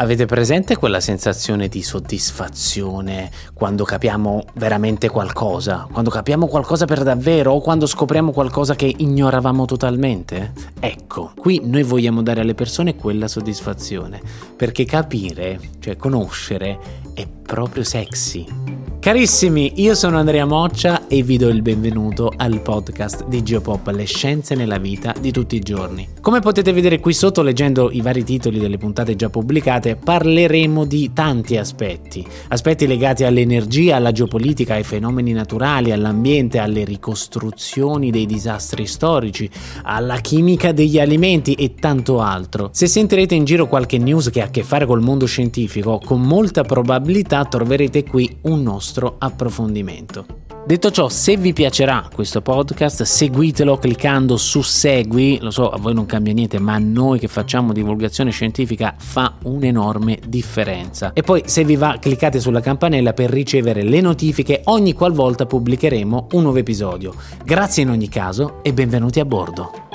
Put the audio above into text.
Avete presente quella sensazione di soddisfazione quando capiamo veramente qualcosa? Quando capiamo qualcosa per davvero o quando scopriamo qualcosa che ignoravamo totalmente? Ecco, qui noi vogliamo dare alle persone quella soddisfazione, perché capire, cioè conoscere, è proprio sexy. Carissimi, io sono Andrea Moccia e vi do il benvenuto al podcast di Geopop, le scienze nella vita di tutti i giorni. Come potete vedere qui sotto leggendo i vari titoli delle puntate già pubblicate, parleremo di tanti aspetti, aspetti legati all'energia, alla geopolitica, ai fenomeni naturali, all'ambiente, alle ricostruzioni dei disastri storici, alla chimica degli alimenti e tanto altro. Se sentirete in giro qualche news che ha a che fare col mondo scientifico, con molta probabilità troverete qui un nostro nostro approfondimento. Detto ciò, se vi piacerà questo podcast, seguitelo cliccando su segui, lo so, a voi non cambia niente, ma a noi che facciamo divulgazione scientifica fa un'enorme differenza. E poi se vi va, cliccate sulla campanella per ricevere le notifiche ogni qualvolta pubblicheremo un nuovo episodio. Grazie in ogni caso e benvenuti a bordo.